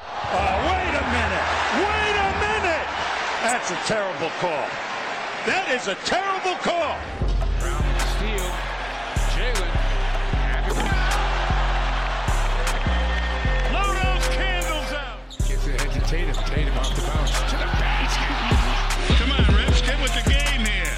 Oh, wait a minute! Wait a minute! That's a terrible call. That is a terrible call. Brown steal. Jaylen. Blow those candles out. Gets it ahead to Tatum. Tatum off the bounce. To the basket. Come on, Rips, get with the game here.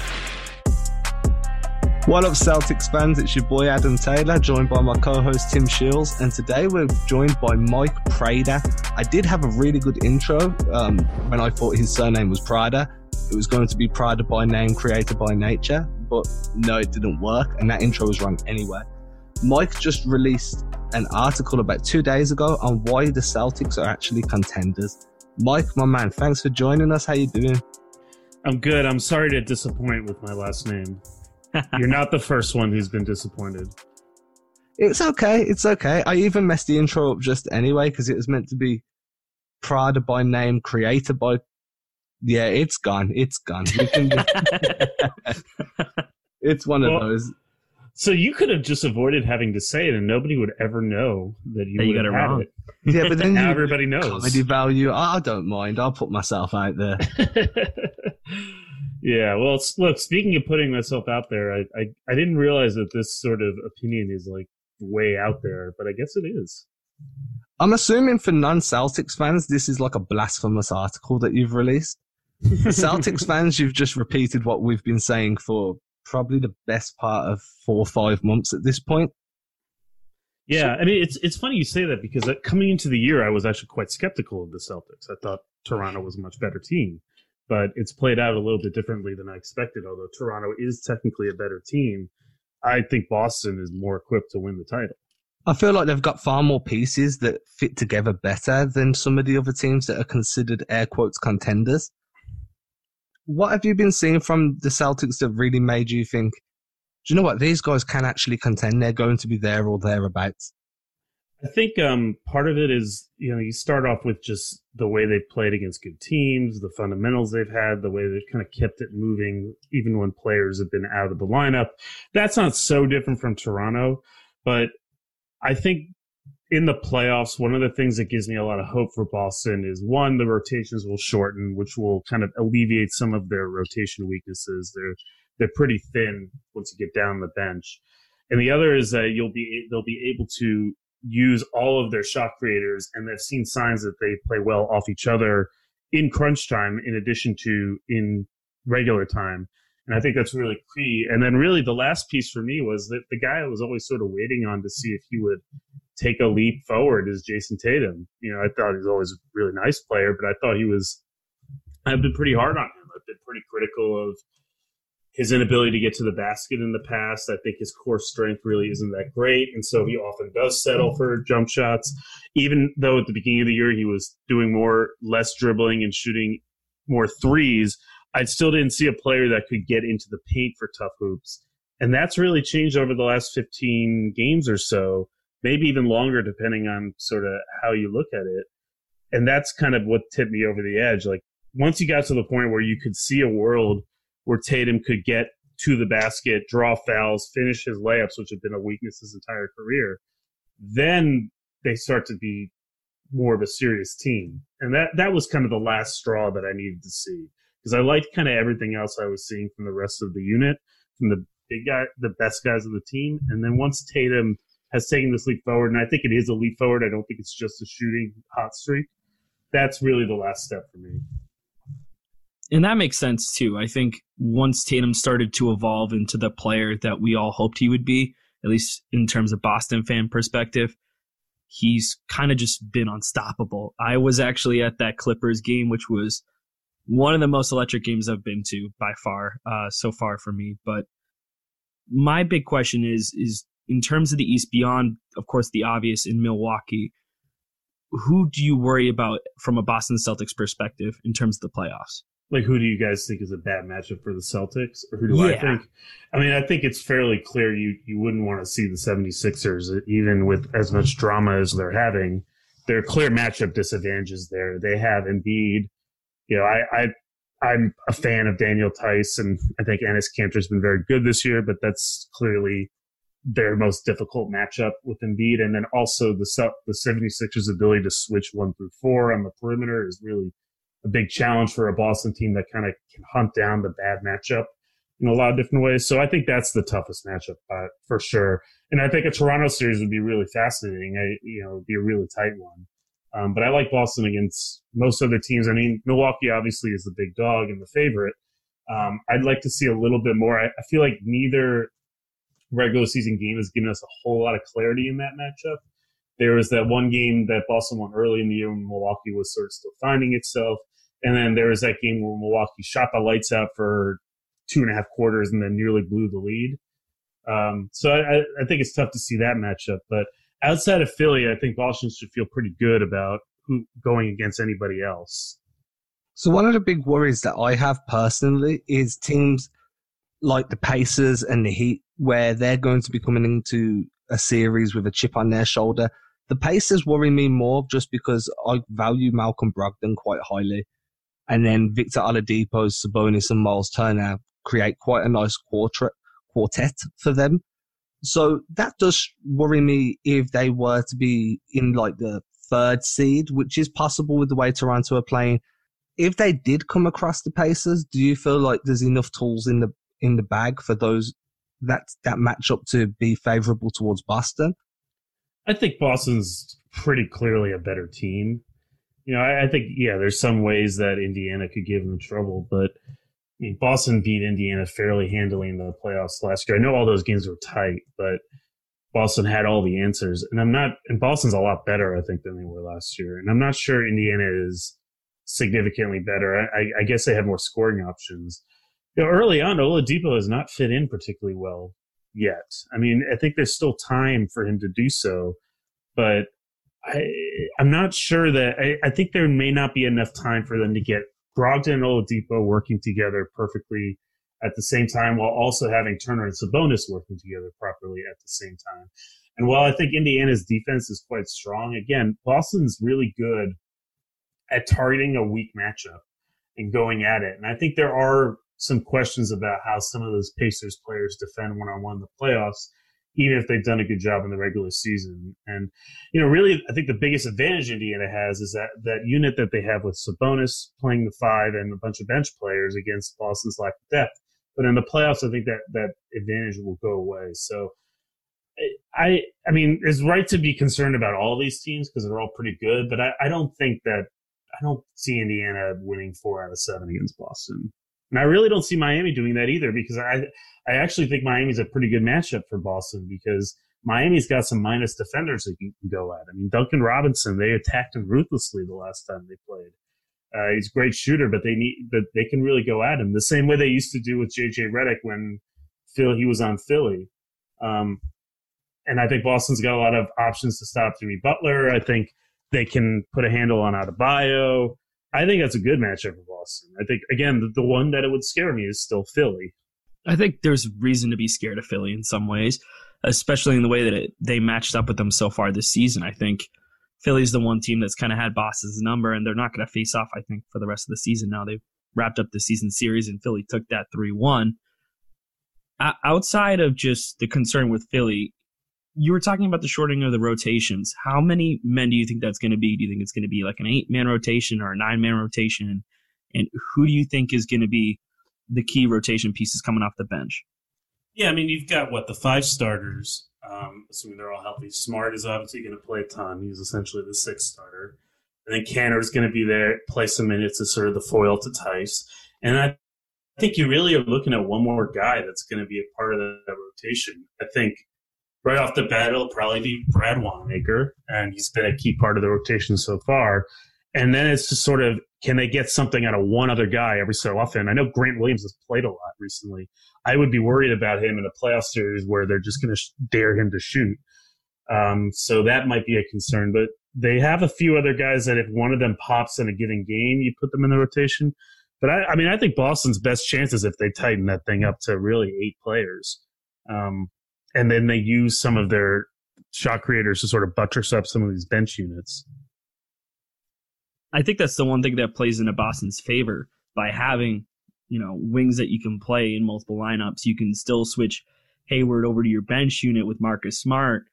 What up, Celtics fans? It's your boy Adam Taylor, joined by my co host Tim Shields, and today we're joined by Mike Prader. I did have a really good intro um, when I thought his surname was Prader. It was going to be Prader by name, creator by nature, but no, it didn't work, and that intro was wrong anyway. Mike just released an article about two days ago on why the Celtics are actually contenders. Mike, my man, thanks for joining us. How you doing? I'm good. I'm sorry to disappoint with my last name. You're not the first one who's been disappointed. It's okay. It's okay. I even messed the intro up just anyway because it was meant to be Prada by name, creator by. Yeah, it's gone. It's gone. We can it's one of those. So you could have just avoided having to say it, and nobody would ever know that you, That you got have it wrong. it. Yeah, but then Now you everybody knows. comedy value. I I don't mind. I'll put myself out there. yeah. Well, look. Speaking of putting myself out there, I, I I didn't realize that this sort of opinion is like way out there, but I guess it is. I'm assuming for non-Celtics fans, this is like a blasphemous article that you've released. Celtics fans, you've just repeated what we've been saying for probably the best part of four or five months at this point. Yeah, I mean it's it's funny you say that because uh, coming into the year I was actually quite skeptical of the Celtics. I thought Toronto was a much better team, but it's played out a little bit differently than I expected. Although Toronto is technically a better team, I think Boston is more equipped to win the title. I feel like they've got far more pieces that fit together better than some of the other teams that are considered air quotes contenders. What have you been seeing from the Celtics that really made you think, do you know what? These guys can actually contend. They're going to be there or thereabouts. I think um, part of it is you know you start off with just the way they've played against good teams, the fundamentals they've had, the way they've kind of kept it moving, even when players have been out of the lineup. That's not so different from Toronto, but I think in the playoffs, one of the things that gives me a lot of hope for Boston is one, the rotations will shorten, which will kind of alleviate some of their rotation weaknesses. They're they're pretty thin once you get down the bench, and the other is that you'll be they'll be able to use all of their shot creators, and they've seen signs that they play well off each other in crunch time, in addition to in regular time. And I think that's really key. And then, really, the last piece for me was that the guy I was always sort of waiting on to see if he would take a leap forward is Jayson Tatum. You know, I thought he was always a really nice player, but I thought he was. I've been pretty hard on him. I've been pretty critical of his inability to get to the basket in the past. I think his core strength really isn't that great, and so he often does settle for jump shots. Even though at the beginning of the year he was doing more, less dribbling and shooting more threes, I still didn't see a player that could get into the paint for tough hoops. And that's really changed over the last 15 games or so, maybe even longer, depending on sort of how you look at it. And that's kind of what tipped me over the edge. Like, once you got to the point where you could see a world where Tatum could get to the basket, draw fouls, finish his layups, which have been a weakness his entire career, then they start to be more of a serious team. And that, that was kind of the last straw that I needed to see because I liked kind of everything else I was seeing from the rest of the unit, from the big guy, the best guys of the team. And then once Tatum has taken this leap forward, and I think it is a leap forward, I don't think it's just a shooting hot streak. That's really the last step for me. And that makes sense too. I think once Tatum started to evolve into the player that we all hoped he would be, at least in terms of Boston fan perspective, he's kind of just been unstoppable. I was actually at that Clippers game, which was one of the most electric games I've been to by far uh, so far for me. But my big question is is in terms of the East, beyond of course the obvious in Milwaukee, who do you worry about from a Boston Celtics perspective in terms of the playoffs? Like, who do you guys think is a bad matchup for the Celtics? Or who do I think? I mean, I think it's fairly clear you, you wouldn't want to see the 76ers, even with as much drama as they're having. There are clear matchup disadvantages there. They have Embiid. You know, I, I I'm a fan of Daniel Theis, and I think Enes Kanter's been very good this year, but that's clearly their most difficult matchup with Embiid. And then also the, the 76ers ability to switch one through four on the perimeter is really a big challenge for a Boston team that kind of can hunt down the bad matchup in a lot of different ways. So I think that's the toughest matchup uh, for sure. And I think a Toronto series would be really fascinating. I, you know, be a really tight one. Um, but I like Boston against most other teams. I mean, Milwaukee obviously is the big dog and the favorite. Um, I'd like to see a little bit more. I, I, feel like neither regular season game has given us a whole lot of clarity in that matchup. There was that one game that Boston won early in the year when Milwaukee was sort of still finding itself. And then there was that game where Milwaukee shot the lights out for two and a half quarters and then nearly blew the lead. Um, so I, I, think it's tough to see that matchup. But outside of Philly, I think Boston should feel pretty good about who going against anybody else. So one of the big worries that I have personally is teams like the Pacers and the Heat, where they're going to be coming into a series with a chip on their shoulder. The Pacers worry me more just because I value Malcolm Brogdon quite highly. And then Victor Oladipo, Sabonis, and Miles Turner create quite a nice quartet, quartet for them. So that does worry me if they were to be in like the third seed, which is possible with the way Toronto are playing. If they did come across the Pacers, do you feel like there's enough tools in the in the bag for those that that matchup to be favorable towards Boston? I think Boston's pretty clearly a better team. You know, I, I think yeah, there's some ways that Indiana could give them trouble, but I mean, Boston beat Indiana fairly handily in the playoffs last year. I know all those games were tight, but Boston had all the answers. And I'm not, and Boston's a lot better, I think, than they were last year. And I'm not sure Indiana is significantly better. I, I guess they have more scoring options. You know, early on, Oladipo has not fit in particularly well yet. I mean, I think there's still time for him to do so, but I, I'm not sure that I, I think there may not be enough time for them to get Brogdon and Oladipo working together perfectly at the same time while also having Turner and Sabonis working together properly at the same time. And while I think Indiana's defense is quite strong, again, Boston's really good at targeting a weak matchup and going at it. And I think there are some questions about how some of those Pacers players defend one on one in the playoffs even if they've done a good job in the regular season. And, you know, really, I think the biggest advantage Indiana has is that that unit that they have with Sabonis playing the five and a bunch of bench players against Boston's lack of depth. But in the playoffs, I think that that advantage will go away. So, I, I mean, it's right to be concerned about all these teams because they're all pretty good, but I, I don't think that I don't see Indiana winning four out of seven against Boston. And I really don't see Miami doing that either because I I actually think Miami's a pretty good matchup for Boston because Miami's got some minus defenders that you can go at. I mean, Duncan Robinson, they attacked him ruthlessly the last time they played. Uh, he's a great shooter, but they need, but they can really go at him the same way they used to do with JJ Redick when Phil he was on Philly. Um, and I think Boston's got a lot of options to stop Jimmy Butler. I think they can put a handle on Adebayo. I think that's a good matchup for Boston. I think again the, the one that it would scare me is still Philly. I think there's reason to be scared of Philly in some ways, especially in the way that it, they matched up with them so far this season. I think Philly's the one team that's kind of had Boston's number, and they're not going to face off. I think for the rest of the season now they've wrapped up the season series, and Philly took that three one. Outside of just the concern with Philly, you were talking about the shortening of the rotations. How many men do you think that's going to be? Do you think it's going to be like an eight man rotation or a nine man rotation? And who do you think is going to be the key rotation pieces coming off the bench? Yeah, I mean, you've got what the five starters, um, assuming they're all healthy. Smart is obviously going to play a ton. He's essentially the sixth starter. And then Kanter is going to be there, play some minutes as sort of the foil to Theis. And I think you really are looking at one more guy that's going to be a part of that rotation. I think right off the bat, it'll probably be Brad Wanamaker, and he's been a key part of the rotation so far. And then it's just sort of can they get something out of one other guy every so often? I know Grant Williams has played a lot recently. I would be worried about him in a playoff series where they're just going to sh- dare him to shoot. Um, so that might be a concern. But they have a few other guys that if one of them pops in a given game, you put them in the rotation. But I, I mean, I think Boston's best chances if they tighten that thing up to really eight players. Um, and then they use some of their shot creators to sort of buttress up some of these bench units. I think that's the one thing that plays into Boston's favor by having, you know, wings that you can play in multiple lineups. You can still switch Hayward over to your bench unit with Marcus Smart,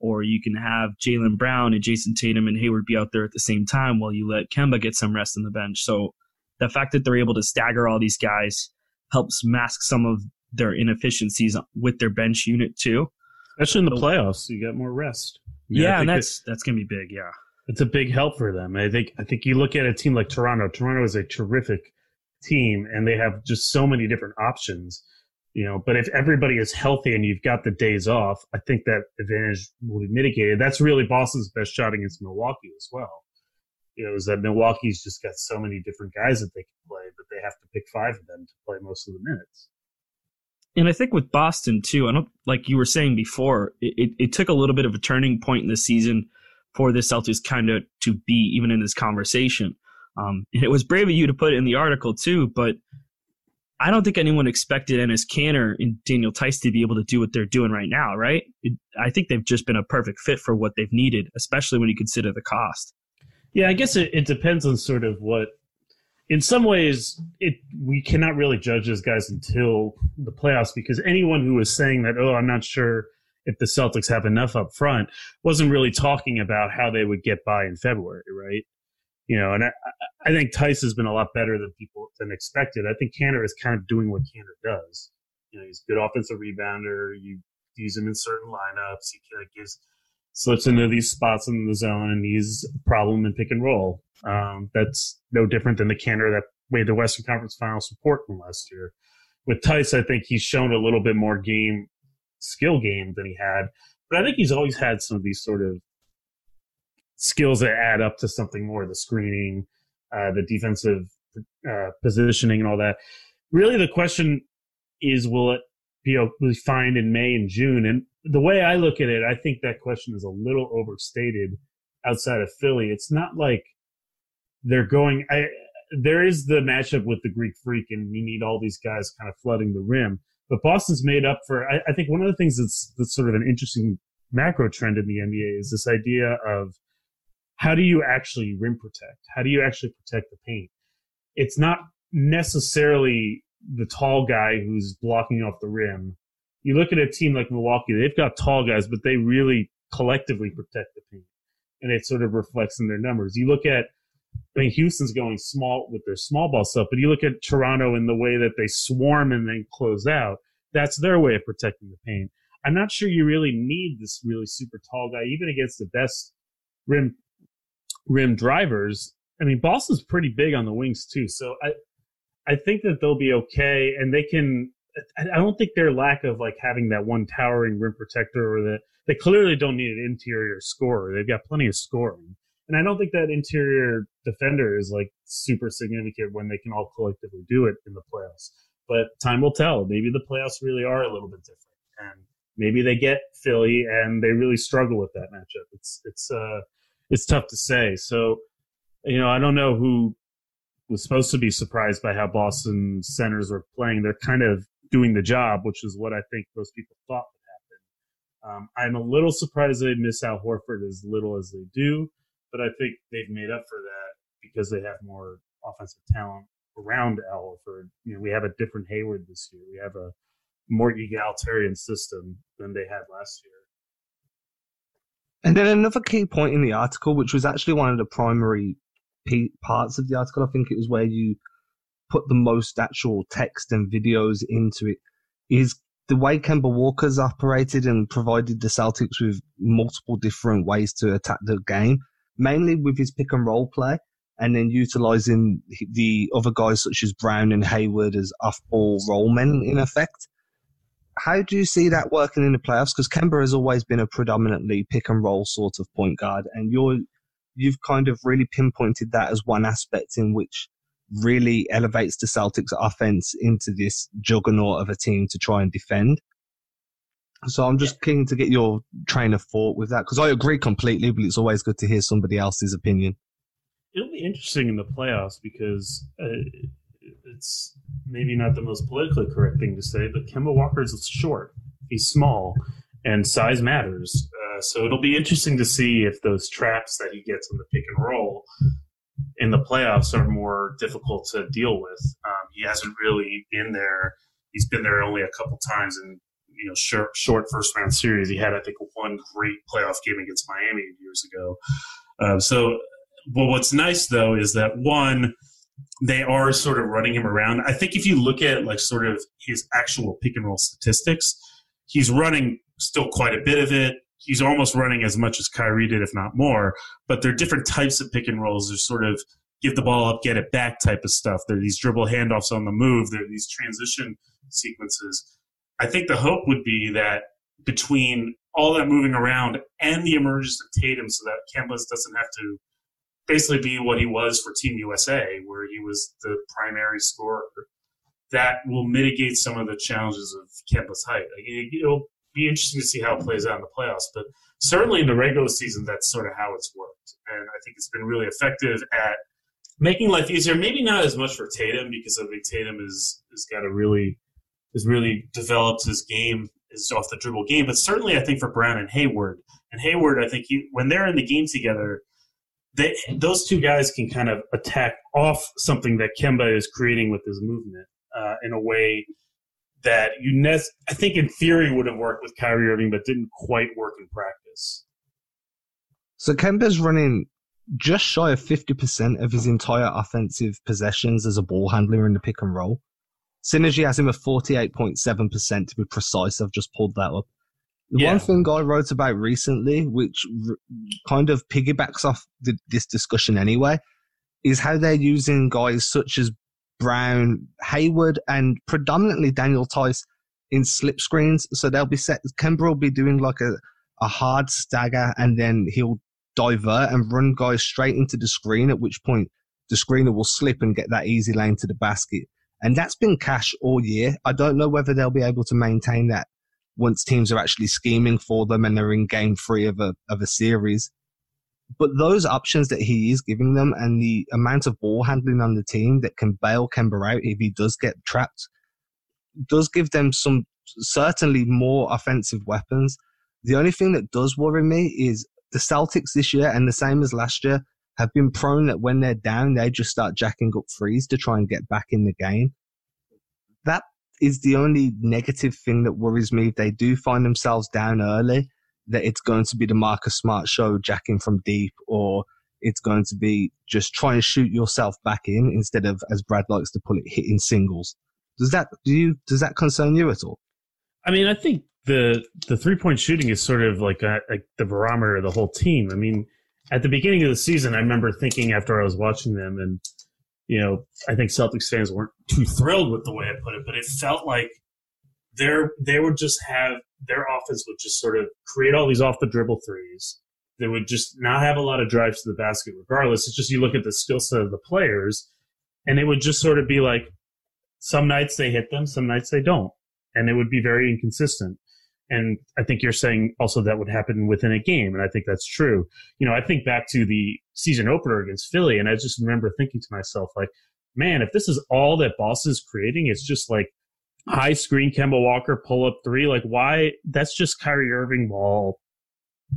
or you can have Jaylen Brown and Jayson Tatum and Hayward be out there at the same time while you let Kemba get some rest on the bench. So the fact that they're able to stagger all these guys helps mask some of their inefficiencies with their bench unit too. Especially in the playoffs, you get more rest. yeah, and that's that's gonna be big. Yeah, it's a big help for them. I think I think you look at a team like Toronto. Toronto is a terrific team, and they have just so many different options. You know, but if everybody is healthy and you've got the days off, I think that advantage will be mitigated. That's really Boston's best shot against Milwaukee as well. You know, is that Milwaukee's just got so many different guys that they can play, but they have to pick five of them to play most of the minutes. And I think with Boston too, I don't like you were saying before, it, it, took a little bit of a turning point in the season for the Celtics kind of to be even in this conversation. Um, and it was brave of you to put it in the article too, but I don't think anyone expected Enes Kanter and Daniel Theis to be able to do what they're doing right now, right? It, I think they've just been a perfect fit for what they've needed, especially when you consider the cost. Yeah, I guess it, it depends on sort of what. In some ways, it we cannot really judge those guys until the playoffs because anyone who was saying that, oh, I'm not sure if the Celtics have enough up front, wasn't really talking about how they would get by in February, right? You know, and I, I think Theis has been a lot better than people than expected. I think Kanter is kind of doing what Kanter does. You know, he's a good offensive rebounder. You use him in certain lineups. He gives slips into these spots in the zone, and he's a problem in pick and roll. Um, that's no different than the Kanter that made the Western Conference Finals support from last year. With Theis, I think he's shown a little bit more game skill game than he had, but I think he's always had some of these sort of skills that add up to something more the screening, uh, the defensive uh, positioning, and all that. Really, the question is will it be fine in May and June? And the way I look at it, I think that question is a little overstated outside of Philly. It's not like they're going. I, there is the matchup with the Greek Freak, and you need all these guys kind of flooding the rim. But Boston's made up for. I, I think one of the things that's that's sort of an interesting macro trend in the NBA is this idea of how do you actually rim protect? How do you actually protect the paint? It's not necessarily the tall guy who's blocking off the rim. You look at a team like Milwaukee, they've got tall guys, but they really collectively protect the paint. And it sort of reflects in their numbers. You look at, I mean, Houston's going small with their small ball stuff, but you look at Toronto in the way that they swarm and then close out. That's their way of protecting the paint. I'm not sure you really need this really super tall guy, even against the best rim rim drivers. I mean, Boston's pretty big on the wings too, so I I think that they'll be okay, and they can. I don't think their lack of like having that one towering rim protector or that they clearly don't need an interior scorer. They've got plenty of scoring, and I don't think that interior defender is like super significant when they can all collectively do it in the playoffs. But time will tell. Maybe the playoffs really are a little bit different, and maybe they get Philly and they really struggle with that matchup. It's it's uh it's tough to say. So, you know, I don't know who was supposed to be surprised by how Boston centers were playing. They're kind of doing the job, which is what I think most people thought would happen. Um, I'm a little surprised they miss Al Horford as little as they do, but I think they've made up for that because they have more offensive talent around Al Horford. You know, we have a different Hayward this year. We have a more egalitarian system than they had last year. And then another key point in the article, which was actually one of the primary parts of the article, I think it was where you put the most actual text and videos into it, is the way Kemba Walker's operated and provided the Celtics with multiple different ways to attack the game, mainly with his pick and roll play, and then utilizing the other guys such as Brown and Hayward as off ball roll men in effect? How do you see that working in the playoffs? Because Kemba has always been a predominantly pick and roll sort of point guard, and you're you've kind of really pinpointed that as one aspect in which really elevates the Celtics offense into this juggernaut of a team to try and defend. So I'm just keen to get your train of thought with that because I agree completely, but it's always good to hear somebody else's opinion. It'll be interesting in the playoffs because uh, it's maybe not the most politically correct thing to say, but Kemba Walker is short. He's small, and size matters. Uh, so it'll be interesting to see if those traps that he gets on the pick and roll in the playoffs are more difficult to deal with. Um, he hasn't really been there. He's been there only a couple times, and you know short, short first round series. He had I think one great playoff game against Miami years ago. Um, so, well, what's nice though is that one they are sort of running him around. I think if you look at like sort of his actual pick and roll statistics, he's running still quite a bit of it. He's almost running as much as Kyrie did, if not more. But there are different types of pick and rolls. There's sort of give the ball up, get it back type of stuff. There are these dribble handoffs on the move. There are these transition sequences. I think the hope would be that between all that moving around and the emergence of Tatum so that Kemba doesn't have to basically be what he was for Team USA, where he was the primary scorer, that will mitigate some of the challenges of Kemba's height. It'll be interesting to see how it plays out in the playoffs, but certainly in the regular season, that's sort of how it's worked. And I think it's been really effective at making life easier. Maybe not as much for Tatum because I think Tatum is has got a really has really developed his game his off the dribble game, but certainly I think for Brown and Hayward and Hayward, I think he, when they're in the game together, they those two guys can kind of attack off something that Kemba is creating with his movement uh, in a way that you ne- I think in theory would have worked with Kyrie Irving, but didn't quite work in practice. So Kemba's running just shy of 50% of his entire offensive possessions as a ball handler in the pick and roll. Synergy has him at 48.7% to be precise. I've just pulled that up. The yeah. one thing I wrote about recently, which r- kind of piggybacks off the, this discussion anyway, is how they're using guys such as Brown, Hayward, and predominantly Daniel Theis in slip screens. So they'll be set. Kemba will be doing like a, a hard stagger, and then he'll divert and run guys straight into the screen, at which point the screener will slip and get that easy lane to the basket. And that's been cash all year. I don't know whether they'll be able to maintain that once teams are actually scheming for them and they're in game three of a, of a series. But those options that he is giving them and the amount of ball handling on the team that can bail Kemba out if he does get trapped does give them some certainly more offensive weapons. The only thing that does worry me is the Celtics this year, and the same as last year, have been prone that when they're down, they just start jacking up threes to try and get back in the game. That is the only negative thing that worries me. If they do find themselves down early, that it's going to be the Marcus Smart show jacking from deep, or it's going to be just try and shoot yourself back in instead of, as Brad likes to put it, hitting singles. Does that do you does that concern you at all? I mean, I think the the three point shooting is sort of like a, like the barometer of the whole team. I mean, at the beginning of the season, I remember thinking after I was watching them, and you know, I think Celtics fans weren't too thrilled with the way I put it, but it felt like they're they would just have their offense would just sort of create all these off the dribble threes. They would just not have a lot of drives to the basket, regardless. It's just you look at the skill set of the players, and it would just sort of be like some nights they hit them, some nights they don't, and it would be very inconsistent. And I think you're saying also that would happen within a game. And I think that's true. You know, I think back to the season opener against Philly, and I just remember thinking to myself, like, man, if this is all that Boss is creating, it's just like high screen Kemba Walker pull up three. Like, why? That's just Kyrie Irving ball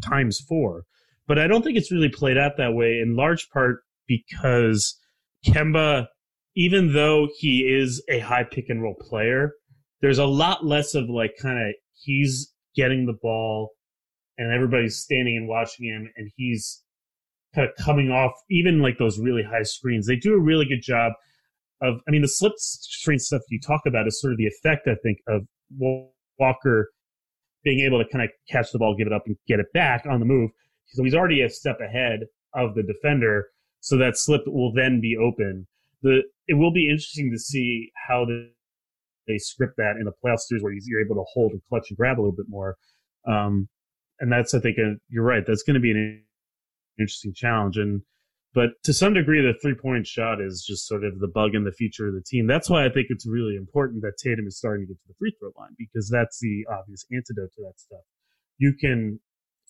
times four. But I don't think it's really played out that way in large part because Kemba, even though he is a high pick and roll player, there's a lot less of like kind of he's getting the ball and everybody's standing and watching him and he's kind of coming off even like those really high screens. They do a really good job of I mean the slip screen stuff you talk about is sort of the effect I think of Walker being able to kind of catch the ball, give it up and get it back on the move. So he's already a step ahead of the defender. So that slip will then be open. The it will be interesting to see how the they script that in the playoff series where you're able to hold and clutch and grab a little bit more. Um, and that's, I think, a, you're right. That's going to be an interesting challenge. And, but to some degree, the three point shot is just sort of the bug in the future of the team. That's why I think it's really important that Tatum is starting to get to the free throw line because that's the obvious antidote to that stuff. You can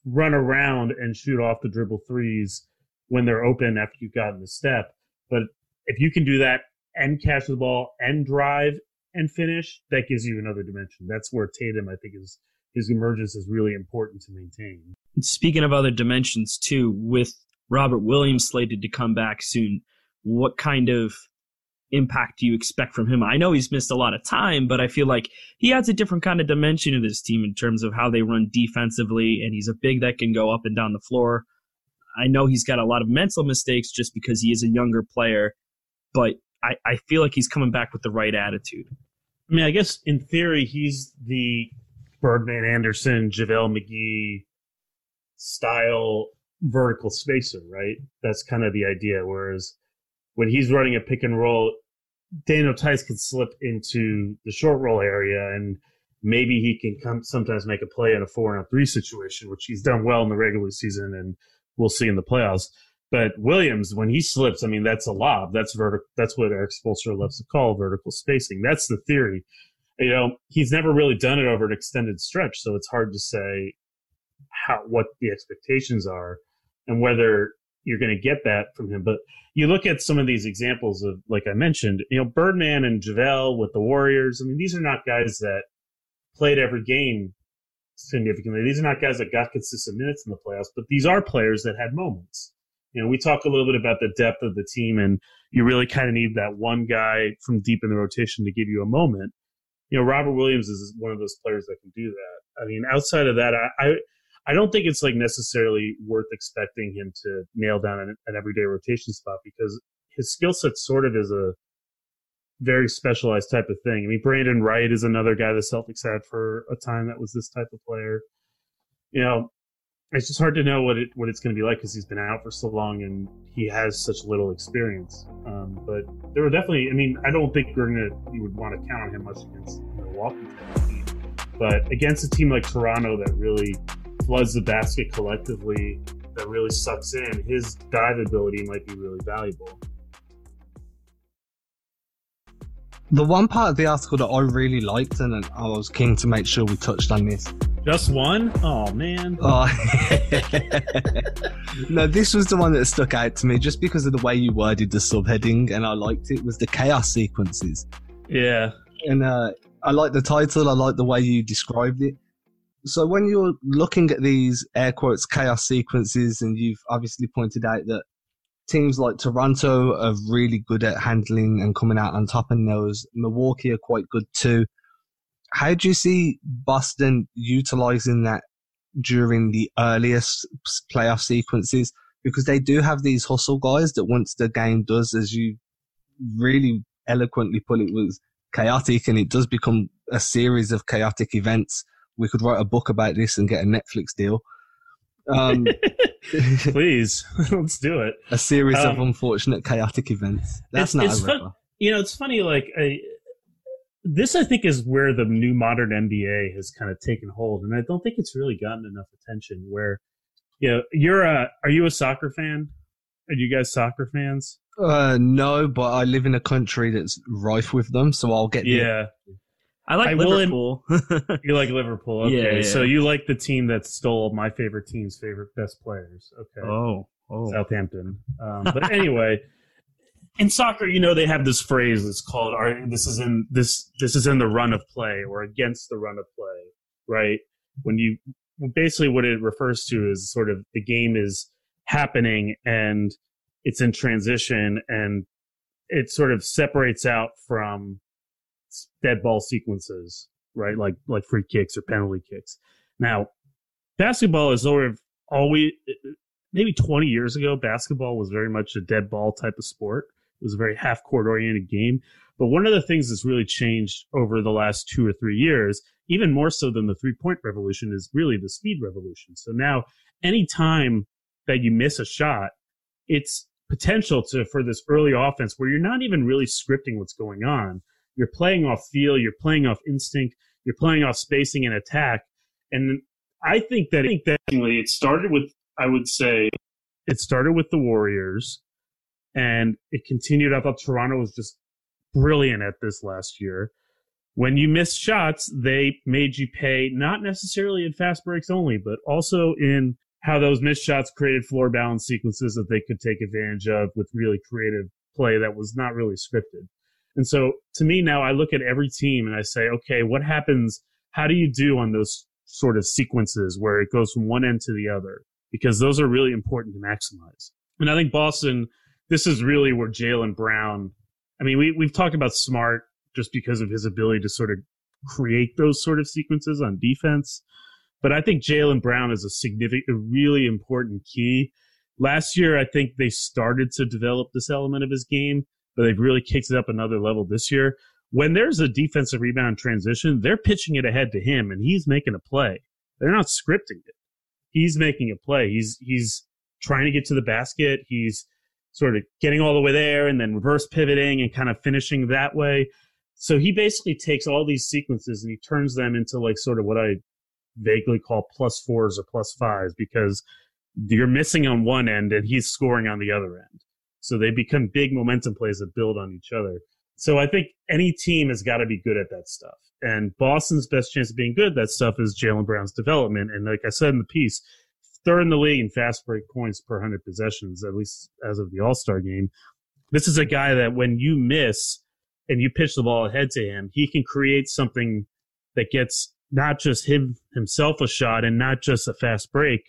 run around and shoot off the dribble threes when they're open after you've gotten the step. But if you can do that and catch the ball and drive and finish, that gives you another dimension. That's where Tatum, I think, is his emergence is really important to maintain. Speaking of other dimensions too, with Robert Williams slated to come back soon, what kind of impact do you expect from him? I know he's missed a lot of time, but I feel like he adds a different kind of dimension to this team in terms of how they run defensively, and he's a big that can go up and down the floor. I know he's got a lot of mental mistakes just because he is a younger player, but I, I feel like he's coming back with the right attitude. I mean, I guess in theory, he's the Birdman Anderson, JaVale McGee style vertical spacer, right? That's kind of the idea. Whereas when he's running a pick and roll, Daniel Theis can slip into the short roll area and maybe he can come sometimes make a play in a four and a three situation, which he's done well in the regular season and we'll see in the playoffs. But Williams, when he slips, I mean, that's a lob. That's vertical. That's what Erik Spoelstra loves to call vertical spacing. That's the theory. You know, he's never really done it over an extended stretch, so it's hard to say how what the expectations are and whether you're going to get that from him. But you look at some of these examples of, like I mentioned, you know, Birdman and JaVale with the Warriors. I mean, these are not guys that played every game significantly. These are not guys that got consistent minutes in the playoffs, but these are players that had moments. You know, we talk a little bit about the depth of the team, and you really kind of need that one guy from deep in the rotation to give you a moment. You know, Robert Williams is one of those players that can do that. I mean, outside of that, I, I I don't think it's like necessarily worth expecting him to nail down an, an everyday rotation spot because his skill set sort of is a very specialized type of thing. I mean, Brandan Wright is another guy the Celtics had for a time that was this type of player. You know, it's just hard to know what it what it's going to be like because he's been out for so long and he has such little experience. Um, but there were definitely, I mean, I don't think you're gonna you would want to count on him much against Milwaukee, but against a team like Toronto that really floods the basket collectively that really sucks in, his dive ability might be really valuable. The one part of the article that I really liked, and I was keen to make sure we touched on this. Just one? Oh man. Oh. no, this was the one that stuck out to me just because of the way you worded the subheading, and I liked it. Was the chaos sequences? Yeah. And uh, I like the title. I like the way you described it. So when you're looking at these air quotes chaos sequences, and you've obviously pointed out that teams like Toronto are really good at handling and coming out on top in those. Milwaukee are quite good too. How do you see Boston utilizing that during the earliest playoff sequences? Because they do have these hustle guys that once the game does, as you really eloquently put it, was chaotic and it does become a series of chaotic events we could write a book about this and get a Netflix deal. Um, Please, let's do it. A series um, of unfortunate, chaotic events. That's it's, not it's a fun, You know, it's funny. Like I, this, I think is where the new modern NBA has kind of taken hold, and I don't think it's really gotten enough attention. Where, you know, you're a, are you a soccer fan? Are you guys soccer fans? Uh, no, but I live in a country that's rife with them, so I'll get. Yeah. The, I like I Liverpool. you like Liverpool, okay? Yeah, yeah, So you like the team that stole my favorite team's favorite best players, okay? Oh, oh, Southampton. Um, but anyway, in soccer, you know, they have this phrase that's called "this is in this this is in the run of play" or "against the run of play," right? When you basically what it refers to is sort of the game is happening and it's in transition and it sort of separates out from dead ball sequences, right? Like like free kicks or penalty kicks. Now, basketball is sort of always maybe 20 years ago, basketball was very much a dead ball type of sport. It was a very half court oriented game. But one of the things that's really changed over the last two or three years, even more so than the three point revolution, is really the speed revolution. So now, any time that you miss a shot, it's potential to for this early offense where you're not even really scripting what's going on. You're playing off feel, you're playing off instinct, you're playing off spacing and attack. And I think that I think that it started with I would say it started with the Warriors and it continued. I thought Toronto was just brilliant at this last year. When you missed shots, they made you pay not necessarily in fast breaks only, but also in how those missed shots created floor balance sequences that they could take advantage of with really creative play that was not really scripted. And so to me now, I look at every team and I say, okay, what happens? How do you do on those sort of sequences where it goes from one end to the other? Because those are really important to maximize. And I think Boston, this is really where Jaylen Brown I mean, we we've talked about Smart just because of his ability to sort of create those sort of sequences on defense. But I think Jaylen Brown is a significant, really important key. Last year, I think they started to develop this element of his game, but they've really kicked it up another level this year. When there's a defensive rebound transition, they're pitching it ahead to him, and he's making a play. They're not scripting it. He's making a play. He's he's trying to get to the basket. He's sort of getting all the way there and then reverse pivoting and kind of finishing that way. So he basically takes all these sequences and he turns them into like sort of what I vaguely call plus fours or plus fives because you're missing on one end and he's scoring on the other end. So they become big momentum plays that build on each other. So I think any team has got to be good at that stuff. And Boston's best chance of being good at that stuff is Jaylen Brown's development. And like I said in the piece, third in the league in fast break points per 100 possessions, at least as of the All Star game. This is a guy that when you miss and you pitch the ball ahead to him, he can create something that gets not just him himself a shot and not just a fast break,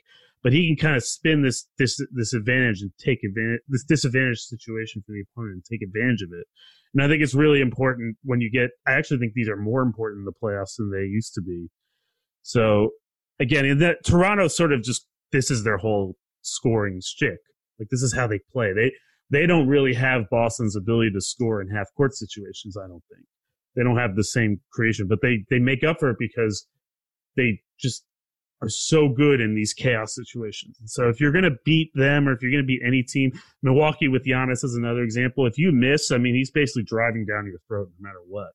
but he can kind of spin this this this advantage and take advantage this disadvantage situation for the opponent and take advantage of it. And I think it's really important when you get. I actually think these are more important in the playoffs than they used to be. So again, in that Toronto sort of just this is their whole scoring stick. Like this is how they play. They they don't really have Boston's ability to score in half court situations. I don't think they don't have the same creation, but they they make up for it because they just are so good in these chaos situations. And so if you're going to beat them or if you're going to beat any team, Milwaukee with Giannis is another example. If you miss, I mean, he's basically driving down your throat no matter what.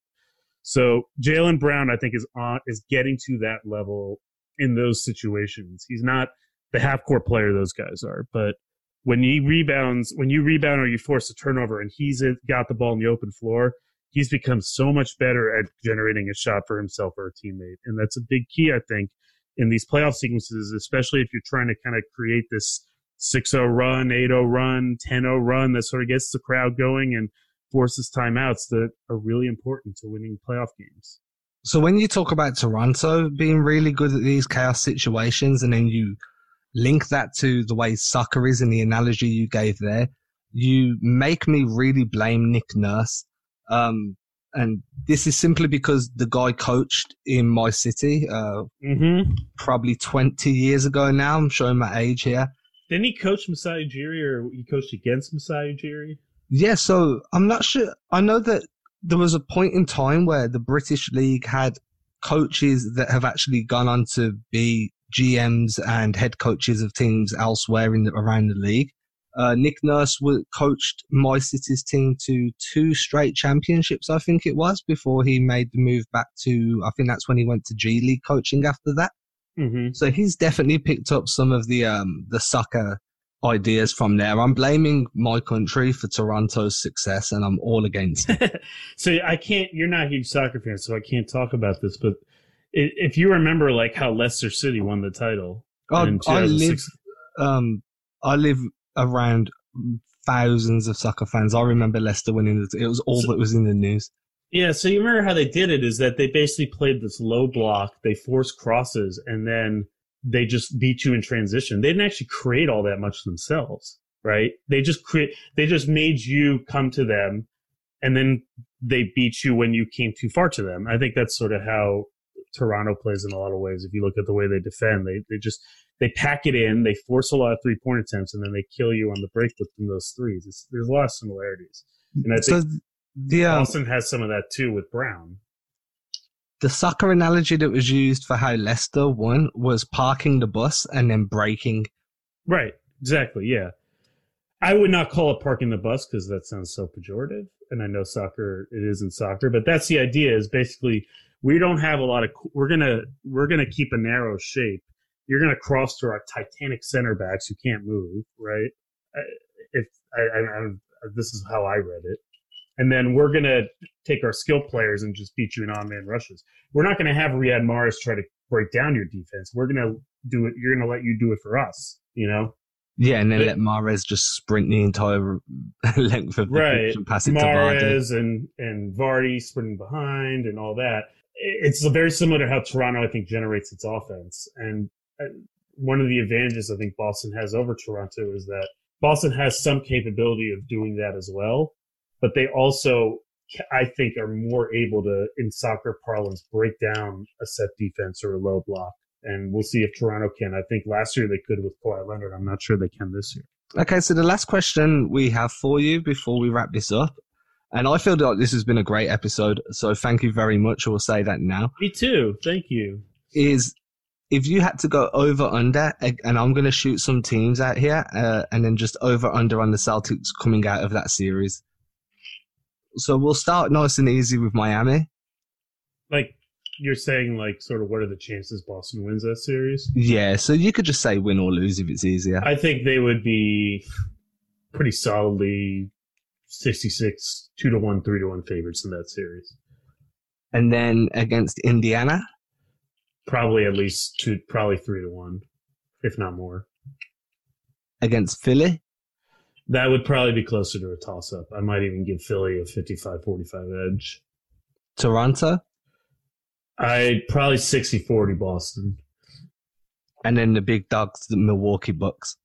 So Jaylen Brown, I think, is on is getting to that level in those situations. He's not the half court player those guys are, but when he rebounds, when you rebound or you force a turnover and he's got the ball in the open floor, he's become so much better at generating a shot for himself or a teammate. And that's a big key, I think, in these playoff sequences, especially if you're trying to kind of create this 6 0 run, 8 0 run, 10 0 run that sort of gets the crowd going and forces timeouts that are really important to winning playoff games. So when you talk about Toronto being really good at these chaos situations and then you link that to the way soccer is in the analogy you gave there, you make me really blame Nick Nurse. Um, and this is simply because the guy coached in my city, uh, mm-hmm. probably 20 years ago now. I'm showing my age here. Didn't he coach Masai Ujiri or he coached against Masai Ujiri? Yeah, so I'm not sure. I know that there was a point in time where the British League had coaches that have actually gone on to be GMs and head coaches of teams elsewhere in the, around the league. Uh, Nick Nurse coached my city's team to two straight championships, I think it was, before he made the move back to. I think that's when he went to G League coaching after that. Mm-hmm. So he's definitely picked up some of the um, the soccer ideas from there. I'm blaming my country for Toronto's success, and I'm all against it. so I can't. You're not a huge soccer fan, so I can't talk about this. But if you remember, like how Leicester City won the title. Oh, I live. Um, I live around thousands of soccer fans. I remember Leicester winning. It was all so, that was in the news. Yeah, so you remember how they did it is that they basically played this low block, they forced crosses, and then they just beat you in transition. They didn't actually create all that much themselves, right? They just create they just made you come to them and then they beat you when you came too far to them. I think that's sort of how Toronto plays in a lot of ways. If you look at the way they defend, they they just they pack it in, they force a lot of three point attempts, and then they kill you on the break within those threes. It's, there's a lot of similarities, and I think so um, Boston has some of that too with Brown. The soccer analogy that was used for how Leicester won was parking the bus and then breaking. Right. Exactly. Yeah. I would not call it parking the bus because that sounds so pejorative. And I know soccer, it isn't soccer, but that's the idea is basically we don't have a lot of, we're going to, we're going to keep a narrow shape. You're going to cross to our titanic center backs who can't move, right? If I, I, I, this is how I read it and then we're going to take our skill players and just beat you in on man rushes. We're not going to have Riyad Mahrez try to break down your defense. We're going to do it. You're going to let you do it for us, you know? Yeah, and then but, let Mahrez just sprint the entire length of the right. pitch and pass it Mahrez to Vardy. and and Vardy sprinting behind and all that. It's very similar to how Toronto, I think, generates its offense. And uh, one of the advantages I think Boston has over Toronto is that Boston has some capability of doing that as well but they also, I think, are more able to, in soccer parlance, break down a set defense or a low block. And we'll see if Toronto can. I think last year they could with Kawhi Leonard. I'm not sure they can this year. Okay, so the last question we have for you before we wrap this up, and I feel like this has been a great episode, so thank you very much. I will say that now. Me too. Thank you. Is if you had to go over under, and I'm going to shoot some teams out here, uh, and then just over under on the Celtics coming out of that series. So we'll start nice and easy with Miami. Like you're saying, like sort of, what are the chances Boston wins that series? Yeah, so you could just say win or lose if it's easier. I think they would be pretty solidly 66, two to one, three to one favorites in that series. And then against Indiana, probably at least two, probably three to one, if not more. Against Philly, that would probably be closer to a toss up. I might even give Philly a 55 45 edge. Toronto, I probably 60 40 Boston. And then the big dogs, the Milwaukee Bucks.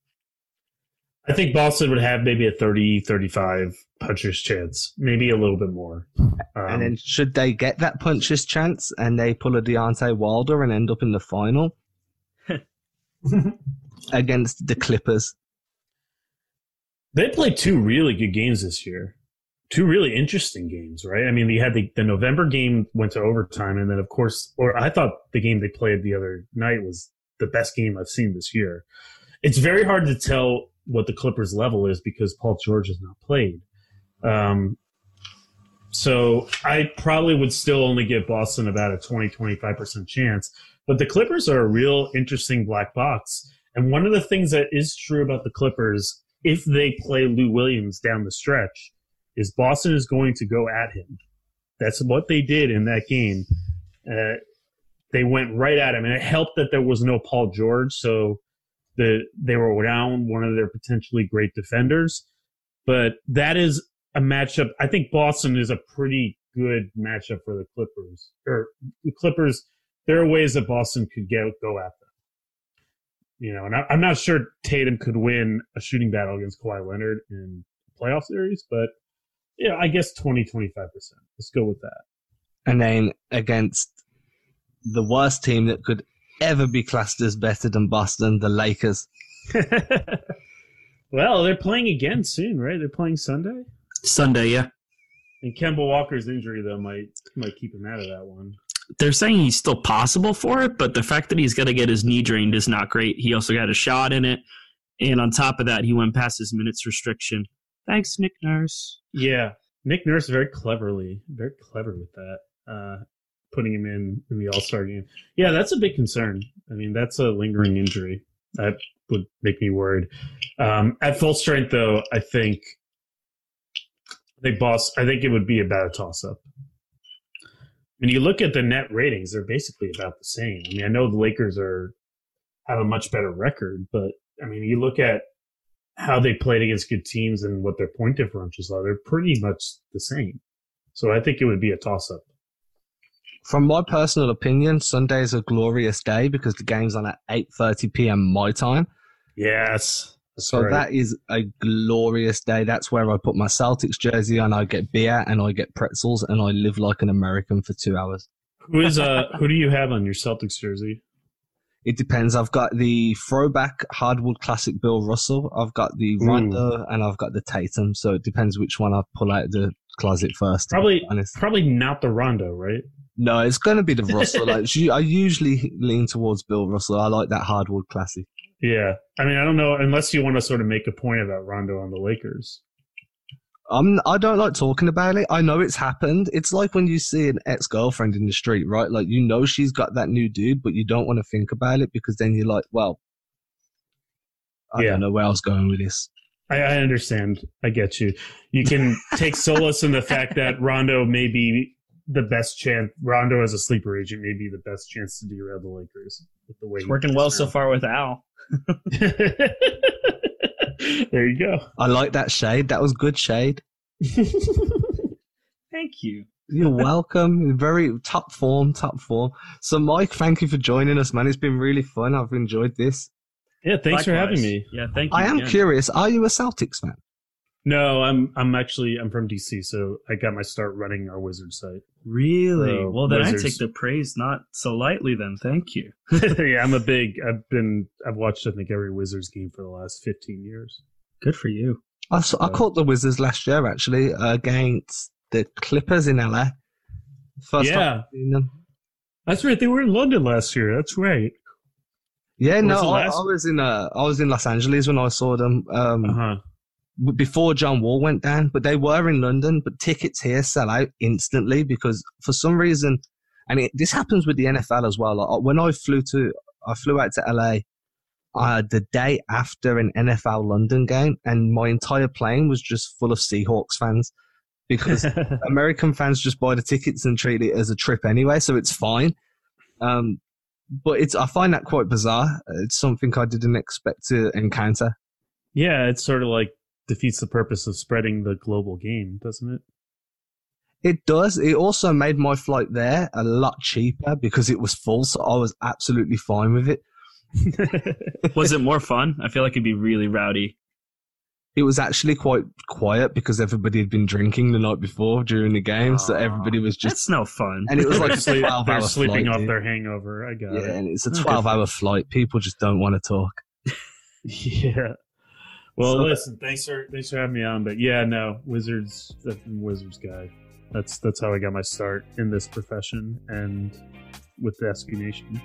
I think Boston would have maybe a 30 35 puncher's chance, maybe a little bit more. Um, and then should they get that puncher's chance and they pull a Deontay Wilder and end up in the final against the Clippers? They played two really good games this year. Two really interesting games, right? I mean, they had the, the November game went to overtime, and then of course, or I thought the game they played the other night was the best game I've seen this year. It's very hard to tell what the Clippers level is because Paul George has not played. Um, so I probably would still only give Boston about a 20, 25% chance. But the Clippers are a real interesting black box. And one of the things that is true about the Clippers, if they play Lou Williams down the stretch, is Boston is going to go at him. That's what they did in that game. Uh, they went right at him, and it helped that there was no Paul George, so the they were down one of their potentially great defenders. But that is a matchup. I think Boston is a pretty good matchup for the Clippers. Or the Clippers, there are ways that Boston could get go at them. You know, and I, am not sure Tatum could win a shooting battle against Kawhi Leonard in the playoff series, but yeah, I guess 20, 25 percent. Let's go with that. And then against the worst team that could ever be classed as better than Boston, the Lakers. well, they're playing again soon, right? They're playing Sunday. Sunday, yeah. And Kemba Walker's injury though might might keep him out of that one. They're saying he's still possible for it, but the fact that he's got to get his knee drained is not great. He also got a shot in it, and on top of that, he went past his minutes restriction. Thanks, Nick Nurse. Yeah, Nick Nurse very cleverly, very clever with that, uh, putting him in in the All Star game. Yeah, that's a big concern. I mean, that's a lingering injury that would make me worried. Um, at full strength, though, I think I think boss. I think it would be about a toss up. When you look at the net ratings, they're basically about the same. I mean, I know the Lakers are have a much better record, but I mean, you look at how they played against good teams and what their point differentials are, they're pretty much the same. So I think it would be a toss up. From my personal opinion, Sunday is a glorious day because the game's on at 8:30 p.m. my time. Yes. So right. that is a glorious day. That's where I put my Celtics jersey on. I get beer and I get pretzels and I live like an American for two hours. Who is uh who do you have on your Celtics jersey? It depends. I've got the throwback hardwood classic Bill Russell. I've got the Rondo and I've got the Tatum. So it depends which one I pull out of the closet first. Probably probably not the Rondo, right? No, it's going to be the Russell. like I usually lean towards Bill Russell. I like that hardwood classic. Yeah, I mean, I don't know unless you want to sort of make a point about Rondo on the Lakers. Um, I don't like talking about it. I know it's happened. It's like when you see an ex girlfriend in the street, right? Like you know she's got that new dude, but you don't want to think about it because then you're like, well, I yeah. don't know where I was going with this. I, I understand. I get you. You can take solace in the fact that Rondo may be the best chance. Rondo as a sleeper agent may be the best chance to derail the Lakers with the way it's working well so far with Al. there you go. I like that shade. That was good shade. Thank you. You're welcome. Very top form, top form. So, Mike, thank you for joining us, man. It's been really fun. I've enjoyed this. Yeah, thanks Likewise. for having me. Yeah, thank you. I am again. curious. Are you a Celtics fan? No, I'm I'm actually I'm from DC, so I got my start running our Wizard site. Really? Uh, well, then Wizards. I take the praise not so lightly. Then thank you. yeah, I'm a big. I've been. I've watched I think every Wizards game for the last 15 years. Good for you. I, saw, I caught the Wizards last year actually against the Clippers in LA. First Yeah. time them. That's right. They were in London last year. That's right. Yeah, no, I, I was in uh, I was in Los Angeles when I saw them. Um, Uh huh. before John Wall went down, but they were in London. But tickets here sell out instantly because for some reason, and it, this happens with the NFL as well. Like, when I flew to, I flew out to LA uh, the day after an NFL London game, and my entire plane was just full of Seahawks fans because American fans just buy the tickets and treat it as a trip anyway, so it's fine. Um, but it's I find that quite bizarre. It's something I didn't expect to encounter. yeah, it's sort of like defeats the purpose of spreading the global game, doesn't It It does. It also made my flight there a lot cheaper because it was full, so I was absolutely fine with it. it? Was it more fun? I feel like it'd be really rowdy. It was actually quite quiet because everybody had been drinking the night before during the game, so everybody was just. That's no fun. And it was like a twelve hour sleeping flight. off dude. their hangover. I got Yeah, it. and it's a twelve hour flight. People just don't want to talk. Yeah. Well, So- listen. Thanks for thanks for having me on. But yeah, no Wizards. Wizards guy. That's that's how I got my start in this profession and with the SB Nation.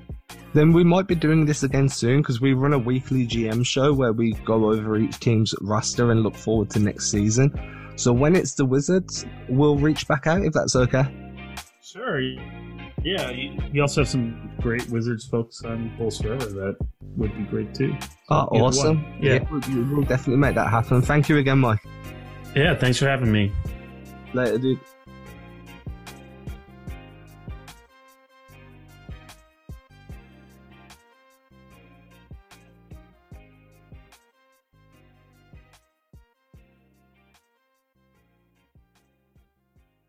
Then we might be doing this again soon because we run a weekly GM show where we go over each team's roster and look forward to next season. So when it's the Wizards, we'll reach back out if that's okay. Sure. Yeah. You, you also have some great Wizards folks on Bullets Forever that would be great too. Oh, awesome! one. Yeah. we'll, we'll definitely make that happen. Thank you again, Mike. Yeah. Thanks for having me. Later, dude.